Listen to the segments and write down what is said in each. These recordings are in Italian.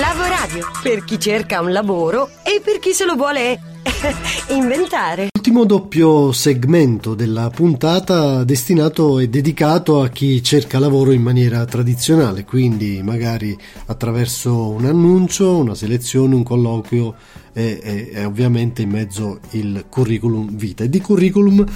Lavoradio, per chi cerca un lavoro e per chi se lo vuole inventare. L'ultimo doppio segmento della puntata destinato e dedicato a chi cerca lavoro in maniera tradizionale, quindi magari attraverso un annuncio, una selezione, un colloquio e, e, e ovviamente in mezzo il curriculum vita. E di curriculum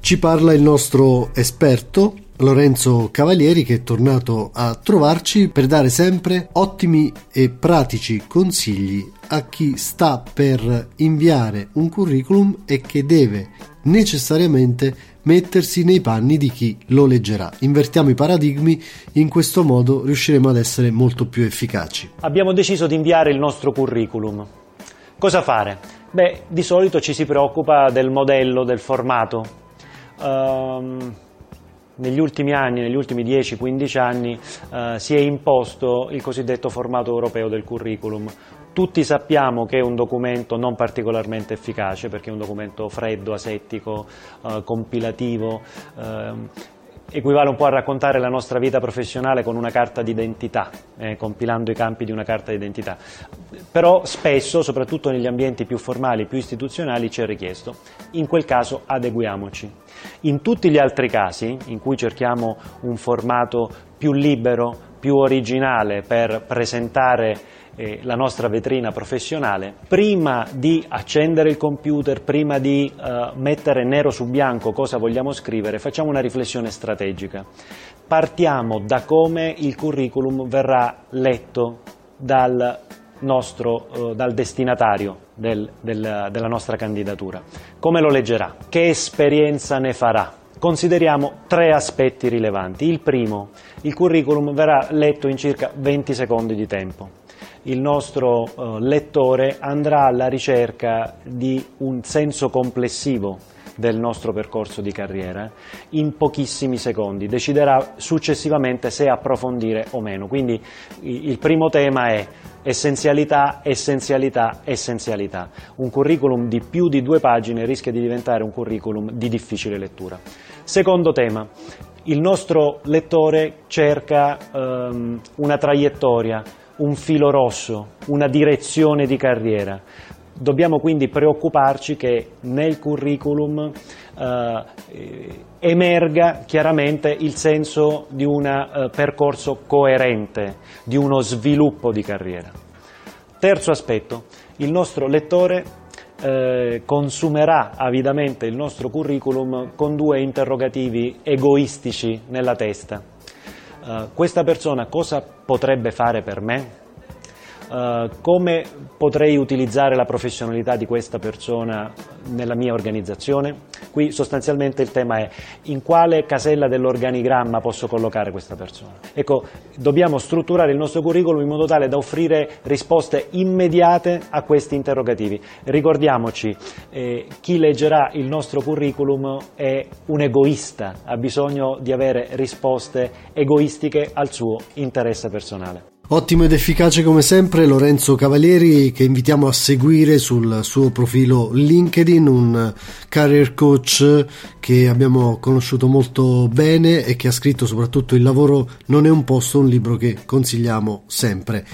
ci parla il nostro esperto Lorenzo Cavalieri che è tornato a trovarci per dare sempre ottimi e pratici consigli a chi sta per inviare un curriculum e che deve necessariamente mettersi nei panni di chi lo leggerà. Invertiamo i paradigmi, in questo modo riusciremo ad essere molto più efficaci. Abbiamo deciso di inviare il nostro curriculum. Cosa fare? Beh, di solito ci si preoccupa del modello, del formato. Um, negli ultimi anni, negli ultimi 10-15 anni, eh, si è imposto il cosiddetto formato europeo del curriculum. Tutti sappiamo che è un documento non particolarmente efficace perché è un documento freddo, asettico, eh, compilativo, eh, equivale un po' a raccontare la nostra vita professionale con una carta d'identità, eh, compilando i campi di una carta d'identità. Però spesso, soprattutto negli ambienti più formali, più istituzionali, ci è richiesto. In quel caso adeguiamoci. In tutti gli altri casi, in cui cerchiamo un formato più libero, più originale per presentare eh, la nostra vetrina professionale, prima di accendere il computer, prima di eh, mettere nero su bianco cosa vogliamo scrivere, facciamo una riflessione strategica. Partiamo da come il curriculum verrà letto dal nostro, eh, dal destinatario del, del, della nostra candidatura. Come lo leggerà? Che esperienza ne farà? Consideriamo tre aspetti rilevanti. Il primo, il curriculum verrà letto in circa 20 secondi di tempo il nostro eh, lettore andrà alla ricerca di un senso complessivo del nostro percorso di carriera in pochissimi secondi, deciderà successivamente se approfondire o meno. Quindi il primo tema è essenzialità, essenzialità, essenzialità. Un curriculum di più di due pagine rischia di diventare un curriculum di difficile lettura. Secondo tema, il nostro lettore cerca um, una traiettoria, un filo rosso, una direzione di carriera. Dobbiamo quindi preoccuparci che nel curriculum eh, emerga chiaramente il senso di un eh, percorso coerente, di uno sviluppo di carriera. Terzo aspetto, il nostro lettore eh, consumerà avidamente il nostro curriculum con due interrogativi egoistici nella testa uh, questa persona cosa potrebbe fare per me? Uh, come potrei utilizzare la professionalità di questa persona nella mia organizzazione? Qui sostanzialmente il tema è in quale casella dell'organigramma posso collocare questa persona. Ecco, dobbiamo strutturare il nostro curriculum in modo tale da offrire risposte immediate a questi interrogativi. Ricordiamoci, eh, chi leggerà il nostro curriculum è un egoista, ha bisogno di avere risposte egoistiche al suo interesse personale. Ottimo ed efficace come sempre Lorenzo Cavalieri che invitiamo a seguire sul suo profilo LinkedIn, un career coach che abbiamo conosciuto molto bene e che ha scritto soprattutto Il lavoro non è un posto, un libro che consigliamo sempre.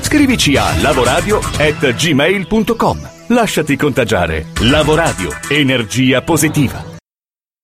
Scrivici a lavoradio@gmail.com. Lasciati contagiare. Lavoradio, energia positiva.